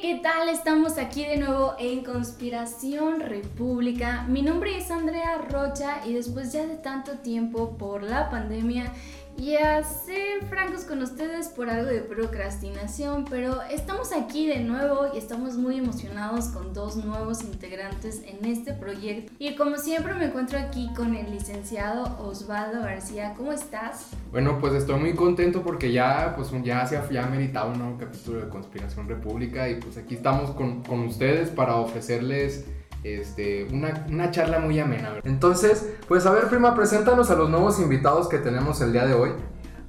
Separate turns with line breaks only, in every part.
¿qué tal? Estamos aquí de nuevo en Conspiración República. Mi nombre es Andrea Rocha y después ya de tanto tiempo por la pandemia y a ser francos con ustedes por algo de procrastinación, pero estamos aquí de nuevo y estamos muy emocionados con dos nuevos integrantes en este proyecto. Y como siempre me encuentro aquí con el licenciado Osvaldo García. ¿Cómo estás?
Bueno, pues estoy muy contento porque ya, pues, ya se ya meritado un nuevo capítulo de Conspiración República y pues aquí estamos con, con ustedes para ofrecerles este, una, una, charla muy amena. Entonces, pues a ver, prima, preséntanos a los nuevos invitados que tenemos el día de hoy.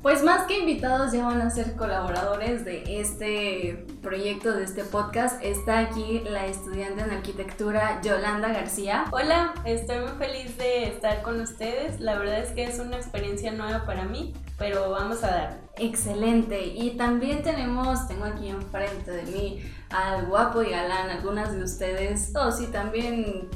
Pues más que invitados ya van a ser colaboradores de este proyecto, de este podcast. Está aquí la estudiante en arquitectura Yolanda García.
Hola, estoy muy feliz de estar con ustedes. La verdad es que es una experiencia nueva para mí, pero vamos a dar.
Excelente. Y también tenemos, tengo aquí enfrente de mí al guapo y galán, algunas de ustedes, o si también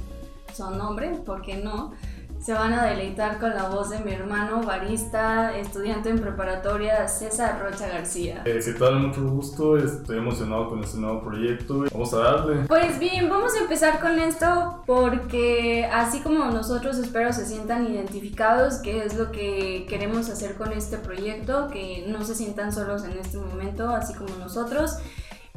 son hombres, ¿por qué no? Se van a deleitar con la voz de mi hermano barista, estudiante en preparatoria, César Rocha García.
Eh, ¿Qué tal? Mucho gusto, estoy emocionado con este nuevo proyecto. Vamos a darle.
Pues bien, vamos a empezar con esto porque así como nosotros espero se sientan identificados, que es lo que queremos hacer con este proyecto, que no se sientan solos en este momento, así como nosotros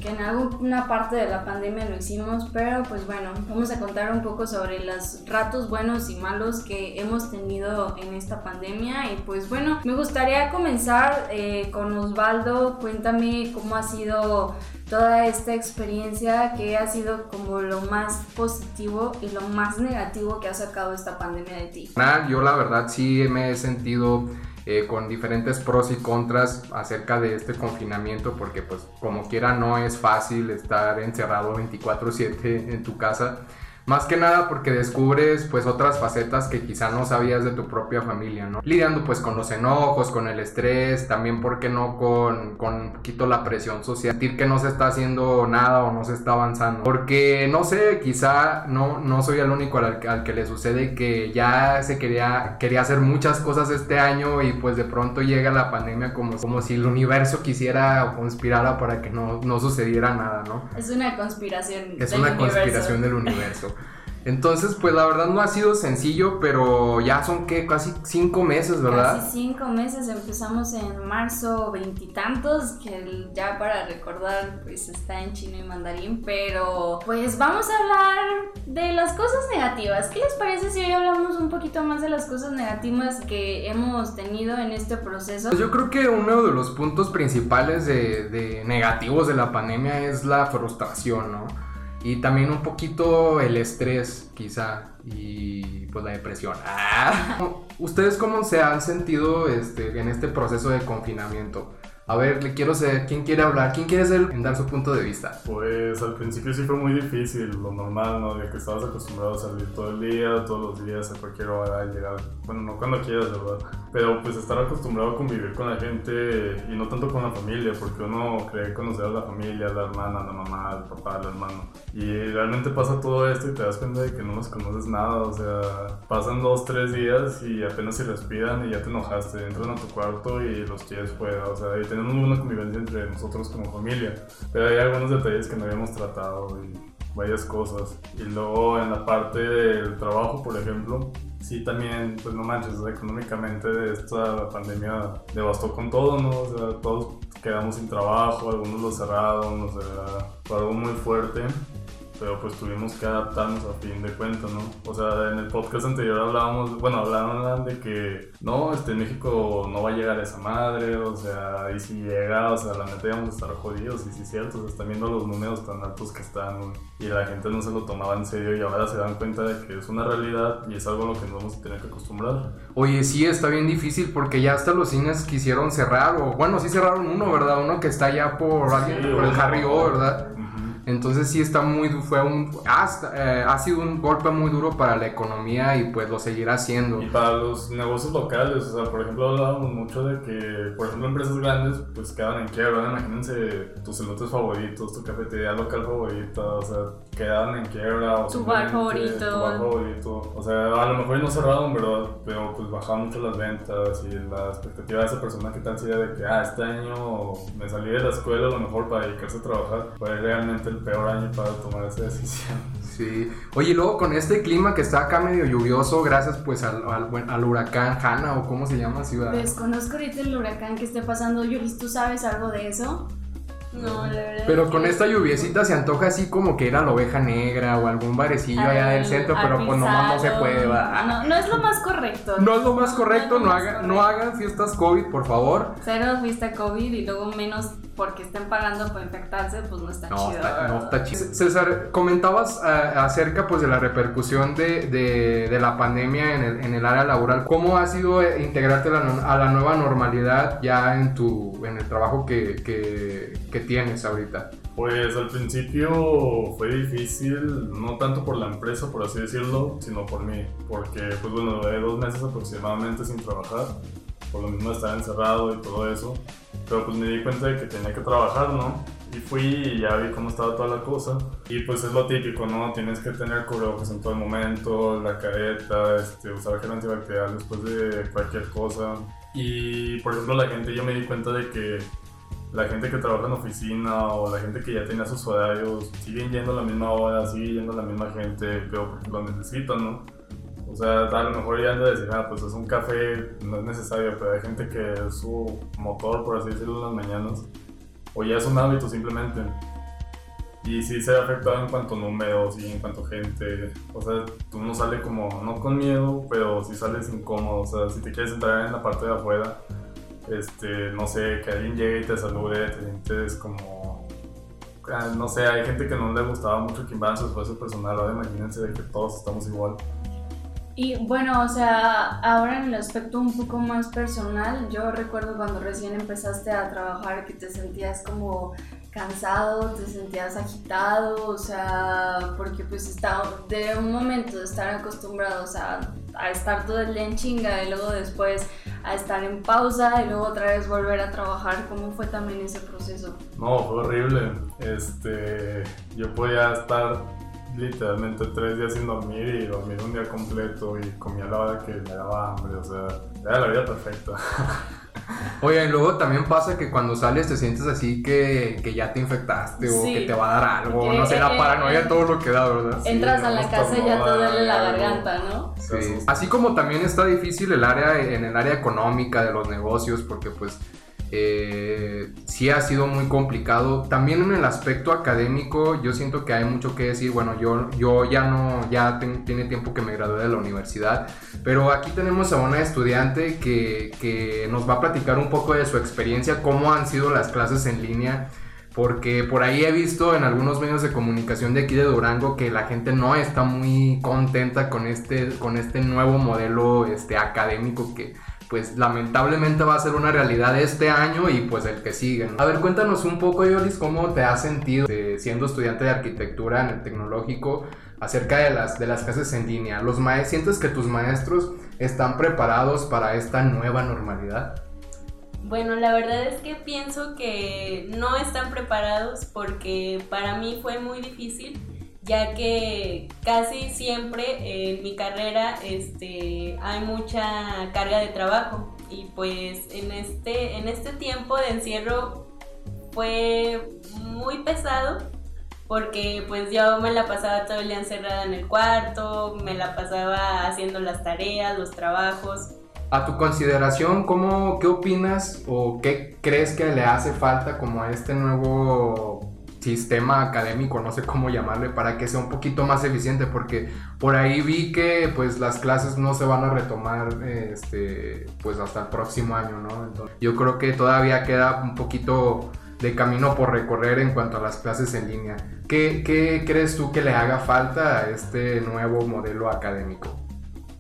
que en alguna parte de la pandemia lo hicimos, pero pues bueno, vamos a contar un poco sobre los ratos buenos y malos que hemos tenido en esta pandemia y pues bueno, me gustaría comenzar eh, con Osvaldo, cuéntame cómo ha sido toda esta experiencia, qué ha sido como lo más positivo y lo más negativo que ha sacado esta pandemia de ti.
Yo la verdad sí me he sentido eh, con diferentes pros y contras acerca de este confinamiento, porque pues como quiera no es fácil estar encerrado 24/7 en tu casa. Más que nada porque descubres pues otras facetas que quizá no sabías de tu propia familia, ¿no? Lidiando pues con los enojos, con el estrés, también porque no con, con un poquito la presión social, sentir que no se está haciendo nada o no se está avanzando. Porque no sé, quizá no, no soy el único al, al, que le sucede que ya se quería, quería hacer muchas cosas este año y pues de pronto llega la pandemia como, como si el universo quisiera o conspirara para que no, no sucediera nada, ¿no?
Es una conspiración.
Es una conspiración del universo. Entonces, pues la verdad no ha sido sencillo, pero ya son que casi cinco meses, ¿verdad?
Casi cinco meses, empezamos en marzo veintitantos, que ya para recordar, pues está en chino y mandarín, pero pues vamos a hablar de las cosas negativas. ¿Qué les parece si hoy hablamos un poquito más de las cosas negativas que hemos tenido en este proceso?
Pues yo creo que uno de los puntos principales de, de negativos de la pandemia es la frustración, ¿no? Y también un poquito el estrés, quizá, y pues la depresión. Ah. ¿Ustedes cómo se han sentido este, en este proceso de confinamiento? A ver, le quiero saber, ¿quién quiere hablar? ¿Quién quiere ser, en dar su punto de vista?
Pues al principio sí fue muy difícil, lo normal, ¿no? De que estabas acostumbrado a salir todo el día, todos los días, a cualquier hora, llegar, bueno, no cuando quieras, ¿verdad? Pero pues estar acostumbrado a convivir con la gente y no tanto con la familia, porque uno cree conocer a la familia, la hermana, la mamá, el papá, el hermano. Y realmente pasa todo esto y te das cuenta de que no los conoces nada, o sea, pasan dos, tres días y apenas se respiran y ya te enojaste, entran a tu cuarto y los quieres fuera, o sea, y tenemos una convivencia entre nosotros como familia, pero hay algunos detalles que no habíamos tratado y varias cosas. Y luego en la parte del trabajo, por ejemplo, sí también, pues no manches, económicamente esta pandemia devastó con todo, ¿no? O sea, todos quedamos sin trabajo, algunos lo cerraron, o sea, fue algo muy fuerte pero pues tuvimos que adaptarnos a fin de cuentas, ¿no? O sea, en el podcast anterior hablábamos, bueno, hablaban de que no, este México no va a llegar a esa madre, o sea, y si llega, o sea, la neta íbamos a estar jodidos, y sí es cierto, o sea, están viendo los números tan altos que están, y la gente no se lo tomaba en serio, y ahora se dan cuenta de que es una realidad y es algo a lo que nos vamos a tener que acostumbrar.
Oye, sí, está bien difícil porque ya hasta los cines quisieron cerrar, o bueno, sí cerraron uno, ¿verdad? Uno que está allá por, alguien, por el Harry O, ¿verdad? Entonces sí está muy, fue un, hasta, eh, ha sido un golpe muy duro para la economía y pues lo seguirá haciendo.
Y para los negocios locales, o sea, por ejemplo hablábamos mucho de que, por ejemplo, empresas grandes pues quedan en quiebra, imagínense tus celotes favoritos, tu cafetería local favorita, o sea, quedan en quiebra. O
tu bar favorito.
Tu bar favorito. O sea, a lo mejor no cerraron, ¿verdad? Pero pues bajaron mucho las ventas y la expectativa de esa persona que tal sería de que, ah, este año me salí de la escuela a lo mejor para dedicarse a trabajar, pues realmente el peor año para tomar esa decisión.
Sí. Oye, y luego con este clima que está acá medio lluvioso, gracias pues al, al, buen- al huracán Hanna o cómo se llama ciudad.
Desconozco ahorita el huracán que esté pasando. Yulis, ¿tú sabes algo de eso?
No, la verdad.
Pero con esta lluviecita se antoja así como que ir a la oveja negra o algún barecillo allá del centro, pero pues nomás no se puede.
No, no es lo más correcto.
No es lo más correcto, no,
más
haga- no
correcto.
hagan fiestas COVID, por favor.
Cero fiesta COVID y luego menos porque estén pagando por infectarse, pues no está
No,
chido.
está, no está chido. César, comentabas ah, acerca pues de la repercusión de, de- de la pandemia en el, en el área laboral. ¿Cómo ha sido eh, integrarte a la, no- a la nueva normalidad ya en tu en el trabajo que, que- que tienes ahorita?
Pues al principio fue difícil, no tanto por la empresa, por así decirlo, sino por mí, porque pues bueno, duré dos meses aproximadamente sin trabajar, por lo mismo estar encerrado y todo eso, pero pues me di cuenta de que tenía que trabajar, ¿no? Y fui y ya vi cómo estaba toda la cosa. Y pues es lo típico, ¿no? Tienes que tener cubrebocas en todo el momento, la careta, este, usar gel antibacterial después de cualquier cosa. Y por ejemplo la gente, yo me di cuenta de que la gente que trabaja en oficina o la gente que ya tenía sus horarios siguen yendo a la misma hora, sigue yendo la misma gente, pero lo necesitan, ¿no? O sea, a lo mejor ya han de decir, ah, pues es un café, no es necesario, pero hay gente que es su motor, por así decirlo, en las mañanas, o ya es un hábito simplemente. Y sí se ha afectado en cuanto a números y en cuanto a gente. O sea, tú no sales como, no con miedo, pero sí sales incómodo. O sea, si te quieres entrar en la parte de afuera, este, no sé, que alguien llegue y te salude, te sientes como... ah, No sé, hay gente que no le gustaba mucho que invadan su espacio personal. Ahora imagínense de que todos estamos igual.
Y bueno, o sea, ahora en el aspecto un poco más personal, yo recuerdo cuando recién empezaste a trabajar que te sentías como cansado, te sentías agitado, o sea, porque pues estaba de un momento de estar acostumbrados a, a estar todo el día en chinga y luego después a estar en pausa y luego otra vez volver a trabajar, ¿cómo fue también ese proceso?
No, fue horrible. Este, yo podía estar literalmente tres días sin dormir y dormir un día completo y comía la hora que me daba hambre. O sea, era la vida perfecta.
Oye, y luego también pasa que cuando sales te sientes así que, que ya te infectaste o
Sí.
que te va a dar algo,
Que,
no sé, la
eh,
paranoia,
eh,
todo lo que da, ¿verdad?
Sí,
Entras a la casa y ya te duele la garganta, ¿no?
Sí. Así como también está difícil el área en el área económica de los negocios, porque pues eh, sí ha sido muy complicado. También en el aspecto académico, yo siento que hay mucho que decir. Bueno, yo, yo ya no, ya ten- tiene tiempo que me gradué de la universidad, pero aquí tenemos a una estudiante que, que nos va a platicar un poco de su experiencia, cómo han sido las clases en línea. Porque por ahí he visto en algunos medios de comunicación de aquí de Durango que la gente no está muy contenta con este, con este nuevo modelo este, académico que pues lamentablemente va a ser una realidad este año y pues el que sigue. A ver, cuéntanos un poco, Yolis, cómo te has sentido eh, siendo estudiante de arquitectura en el tecnológico acerca de las, de las clases en línea. ¿Los ¿Sientes que tus maestros están preparados para esta nueva normalidad?
Bueno, la verdad es que pienso que no están preparados porque para mí fue muy difícil, ya que casi siempre en mi carrera este, hay mucha carga de trabajo. Y pues en este, en este tiempo de encierro fue muy pesado porque pues yo me la pasaba todo el día encerrada en el cuarto, me la pasaba haciendo las tareas, los trabajos.
A tu consideración, ¿cómo, ¿qué opinas o qué crees que le hace falta como este nuevo sistema académico, no sé cómo llamarle, para que sea un poquito más eficiente? Porque por ahí vi que pues las clases no se van a retomar este, pues hasta el próximo año, ¿no? Entonces, yo creo que todavía queda un poquito de camino por recorrer en cuanto a las clases en línea. ¿Qué, qué crees tú que le haga falta a este nuevo modelo académico?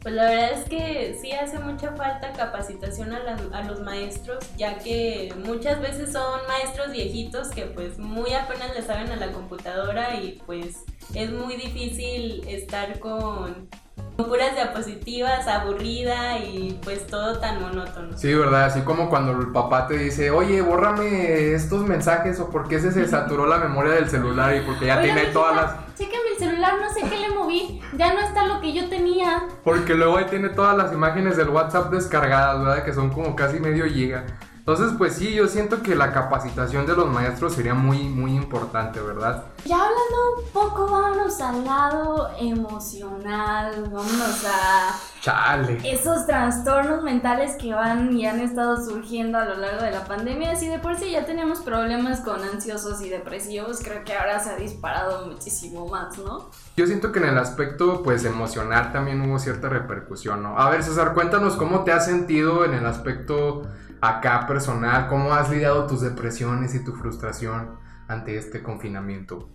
Pues la verdad es que sí hace mucha falta capacitación a, los maestros, ya que muchas veces son maestros viejitos que pues muy apenas le saben a la computadora y pues es muy difícil estar con, con puras diapositivas, aburrida y pues todo tan monótono.
Sí, ¿verdad? Así como cuando el papá te dice, oye, bórrame estos mensajes o por qué se, se saturó la memoria del celular y porque ya tiene todas las...
el celular, no sé qué le moví. Ya no está lo que yo tenía.
Porque luego ahí tiene todas las imágenes del WhatsApp descargadas, ¿verdad? Que son como casi medio giga. Entonces, pues sí, yo siento que la capacitación de los maestros sería muy, muy importante, ¿verdad?
Ya hablando un poco, vámonos al lado emocional, vámonos a
Chale.
esos trastornos mentales que van y han estado surgiendo a lo largo de la pandemia. Si de por sí ya teníamos problemas con ansiosos y depresivos, creo que ahora se ha disparado muchísimo más, ¿no?
Yo siento que en el aspecto, pues, emocional también hubo cierta repercusión, ¿no? A ver, César, cuéntanos cómo te has sentido en el aspecto acá personal, cómo has lidiado tus depresiones y tu frustración ante este confinamiento.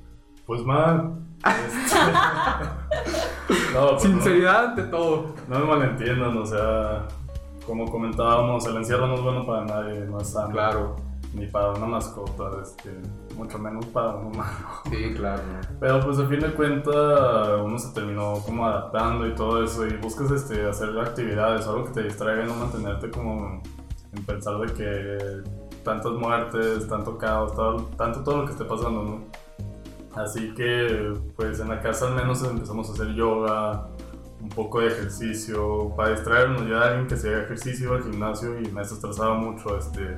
Pues mal. Este... no, pues
Sinceridad ante todo.
No, no me malentiendan, o sea, como comentábamos, el encierro no es bueno para nadie, no es sano.
Claro.
Ni para una mascota, este, mucho menos para un humano.
Sí, claro.
Pero pues al fin de cuentas uno se terminó como adaptando y todo eso y buscas este, hacer actividades, algo que te distraiga y no mantenerte como en pensar de que tantas muertes, tanto caos, tanto todo lo que esté pasando, ¿no? Así que pues en la casa al menos empezamos a hacer yoga, un poco de ejercicio, para distraernos. Yo era alguien que hacía ejercicio, al gimnasio y me estresaba mucho, este...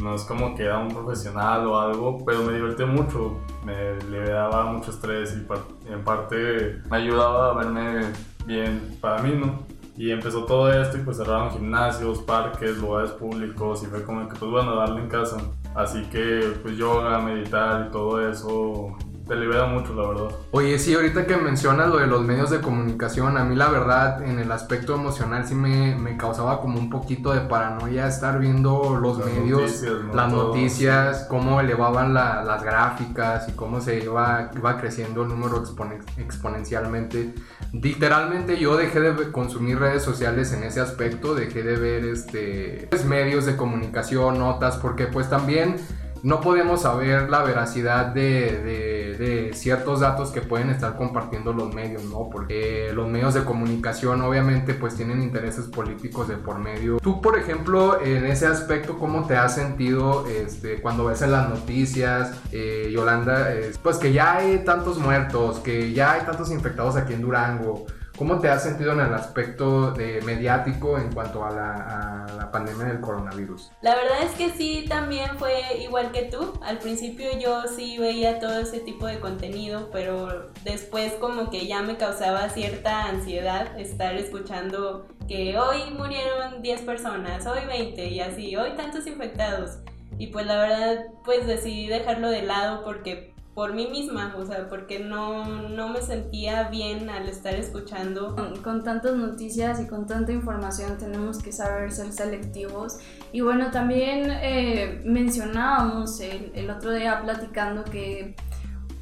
No es como que era un profesional o algo, pero me divertía mucho, me liberaba mucho estrés y par- en parte me ayudaba a verme bien para mí, ¿no? Y empezó todo esto y pues cerraron gimnasios, parques, lugares públicos y fue como que pues bueno, darle en casa. Así que pues yoga, meditar y todo eso te libera mucho, la verdad.
Oye, sí, ahorita que mencionas lo de los medios de comunicación, a mí la verdad en el aspecto emocional sí me, me causaba como un poquito de paranoia estar viendo los
Las
medios,
noticias, ¿no?
las
Todo,
noticias, cómo elevaban la- las gráficas y cómo se iba, iba creciendo el número exponen- exponencialmente. Literalmente yo dejé de consumir redes sociales en ese aspecto, dejé de ver este, pues, medios de comunicación, notas, porque pues también no podemos saber la veracidad de, ciertos datos que pueden estar compartiendo los medios, ¿no? Porque los medios de comunicación obviamente pues tienen intereses políticos de por medio. Tú, por ejemplo, en ese aspecto, ¿cómo te has sentido este, cuando ves en las noticias, eh, Yolanda, eh, pues que ya hay tantos muertos, que ya hay tantos infectados aquí en Durango? ¿Cómo te has sentido en el aspecto mediático en cuanto a la, a la pandemia del coronavirus?
La verdad es que sí, también fue igual que tú. Al principio yo sí veía todo ese tipo de contenido, pero después como que ya me causaba cierta ansiedad estar escuchando que hoy murieron 10 personas, hoy 20 y así, hoy tantos infectados. Y pues la verdad pues decidí dejarlo de lado porque por mí misma, o sea, porque no, no me sentía bien al estar escuchando
Con, con tantas noticias y con tanta información tenemos que saber ser selectivos. Y bueno, también eh, mencionábamos el, el otro día platicando que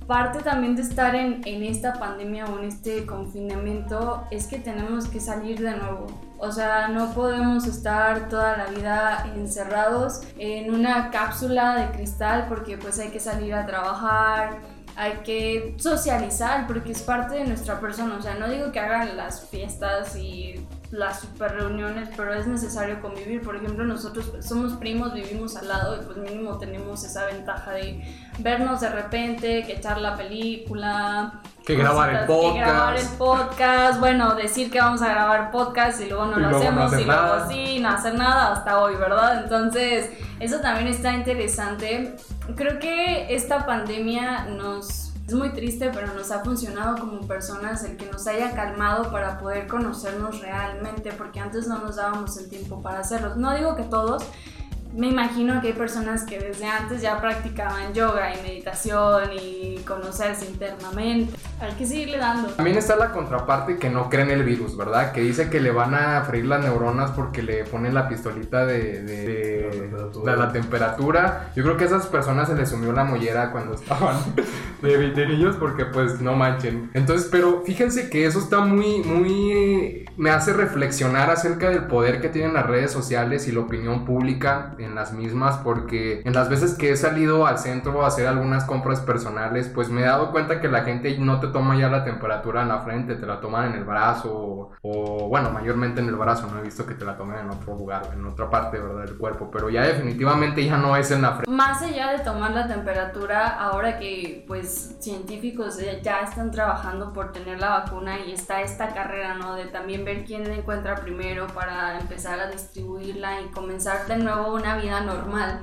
parte también de estar en, en esta pandemia o en este confinamiento es que tenemos que salir de nuevo. O sea, no podemos estar toda la vida encerrados en una cápsula de cristal porque pues hay que salir a trabajar, hay que socializar porque es parte de nuestra persona. O sea, no digo que hagan las fiestas y las super reuniones, pero es necesario convivir. Por ejemplo, nosotros somos primos, vivimos al lado y pues mínimo tenemos esa ventaja de vernos de repente, que echar la película.
Que grabar el
cositas, Que grabar el
podcast.
podcast, bueno, decir que vamos a grabar podcast y luego no
Y
lo
luego no
hacemos
hacer
y luego
nada.
sí, no hacer nada hasta hoy, ¿verdad? Entonces, eso también está interesante. Creo que esta pandemia nos es muy triste, pero nos ha funcionado como personas el que nos haya calmado para poder conocernos realmente, porque antes no nos dábamos el tiempo para hacerlo. No digo que todos, me imagino que hay personas que desde antes ya practicaban yoga y meditación y conocerse internamente. Hay que seguirle dando.
También está la contraparte que no cree en el virus, ¿verdad? Que dice que le van a freír las neuronas porque le ponen la pistolita de, de-
La temperatura.
de la temperatura. Yo creo que a esas personas se les sumió la mollera cuando estaban de, de niños porque pues no manchen. Entonces, pero fíjense que eso está muy, muy... me hace reflexionar acerca del poder que tienen las redes sociales y la opinión pública en las mismas porque en las veces que he salido al centro a hacer algunas compras personales, pues me he dado cuenta que la gente no te toma ya la temperatura en la frente, te la toman en el brazo o, o, bueno, mayormente en el brazo, no he visto que te la tomen en otro lugar, en otra parte, ¿verdad? Del cuerpo, pero ya definitivamente ya no es en la frente.
Más allá de tomar la temperatura, ahora que pues científicos ya- están trabajando por tener la vacuna y está esta carrera, ¿no? De también ver quién la encuentra primero para empezar a distribuirla y comenzar de nuevo una vida normal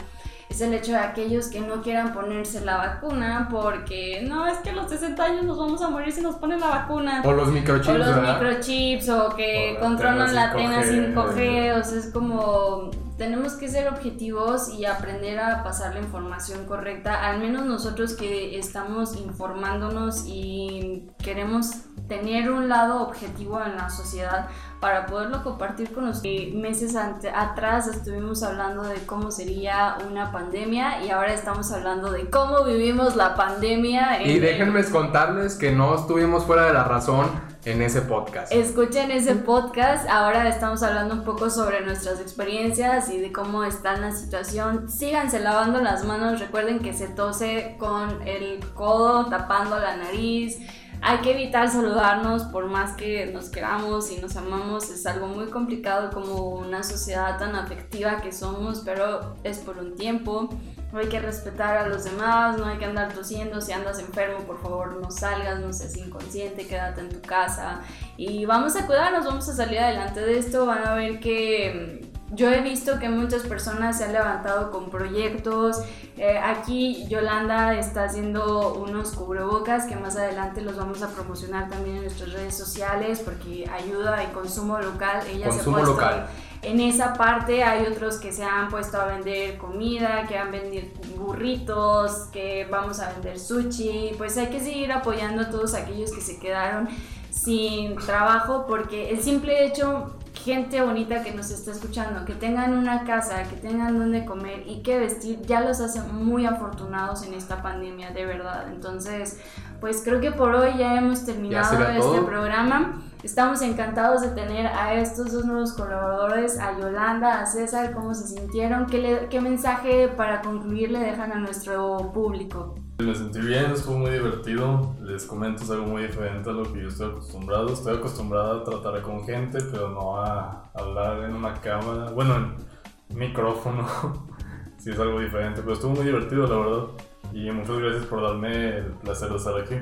es el hecho de aquellos que no quieran ponerse la vacuna porque no, es que a los 60 años nos vamos a morir si nos ponen la vacuna.
O los microchips.
O los microchips o que controlan la tena 5G. O sea, es como tenemos que ser objetivos y aprender a pasar la información correcta. Al menos nosotros que estamos informándonos y queremos tener un lado objetivo en la sociedad para poderlo compartir con los meses atrás estuvimos hablando de cómo sería una pandemia y ahora estamos hablando de cómo vivimos la pandemia.
Y déjenme contarles que no estuvimos fuera de la razón en ese podcast.
Escuchen ese podcast, ahora estamos hablando un poco sobre nuestras experiencias y de cómo está la situación. Síganse lavando las manos, recuerden que se tose con el codo tapando la nariz hay que evitar saludarnos por más que nos queramos y nos amamos. Es algo muy complicado como una sociedad tan afectiva que somos, pero es por un tiempo. Hay que respetar a los demás, no hay que andar tosiendo. Si andas enfermo, por favor no salgas, no seas inconsciente, quédate en tu casa. Y vamos a cuidarnos, vamos a salir adelante de esto. Van a ver que yo he visto que muchas personas se han levantado con proyectos. Eh, aquí Yolanda está haciendo unos cubrebocas que más adelante los vamos a promocionar también en nuestras redes sociales porque ayuda al consumo local. Ella
consumo
se ha
local.
En esa parte hay otros que se han puesto a vender comida, que han vendido burritos, que vamos a vender sushi. Pues hay que seguir apoyando a todos aquellos que se quedaron sin trabajo porque el simple hecho gente bonita que nos está escuchando, que tengan una casa, que tengan donde comer y que vestir, ya los hace muy afortunados en esta pandemia, de verdad. Entonces, pues creo que por hoy ya hemos terminado este programa. Estamos encantados de tener a estos dos nuevos colaboradores, a Yolanda, a César, cómo se sintieron, qué, mensaje para concluir le dejan a nuestro público.
Me sentí bien, estuvo muy divertido. Les comento, es algo muy diferente a lo que yo estoy acostumbrado. Estoy acostumbrado a tratar con gente, pero no a hablar en una cámara. Bueno, en micrófono. sí, es algo diferente, pero estuvo muy divertido, la verdad. Y muchas gracias por darme el placer de estar aquí.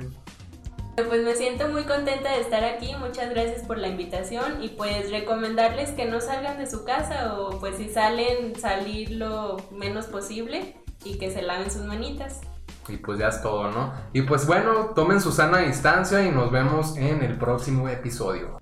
Pues me siento muy contenta de estar aquí, muchas gracias por la invitación y pues recomendarles que no salgan de su casa o pues si salen salir lo menos posible y que se laven sus manitas.
Y pues ya es todo, ¿no? Y pues bueno, tomen su sana distancia y nos vemos en el próximo episodio.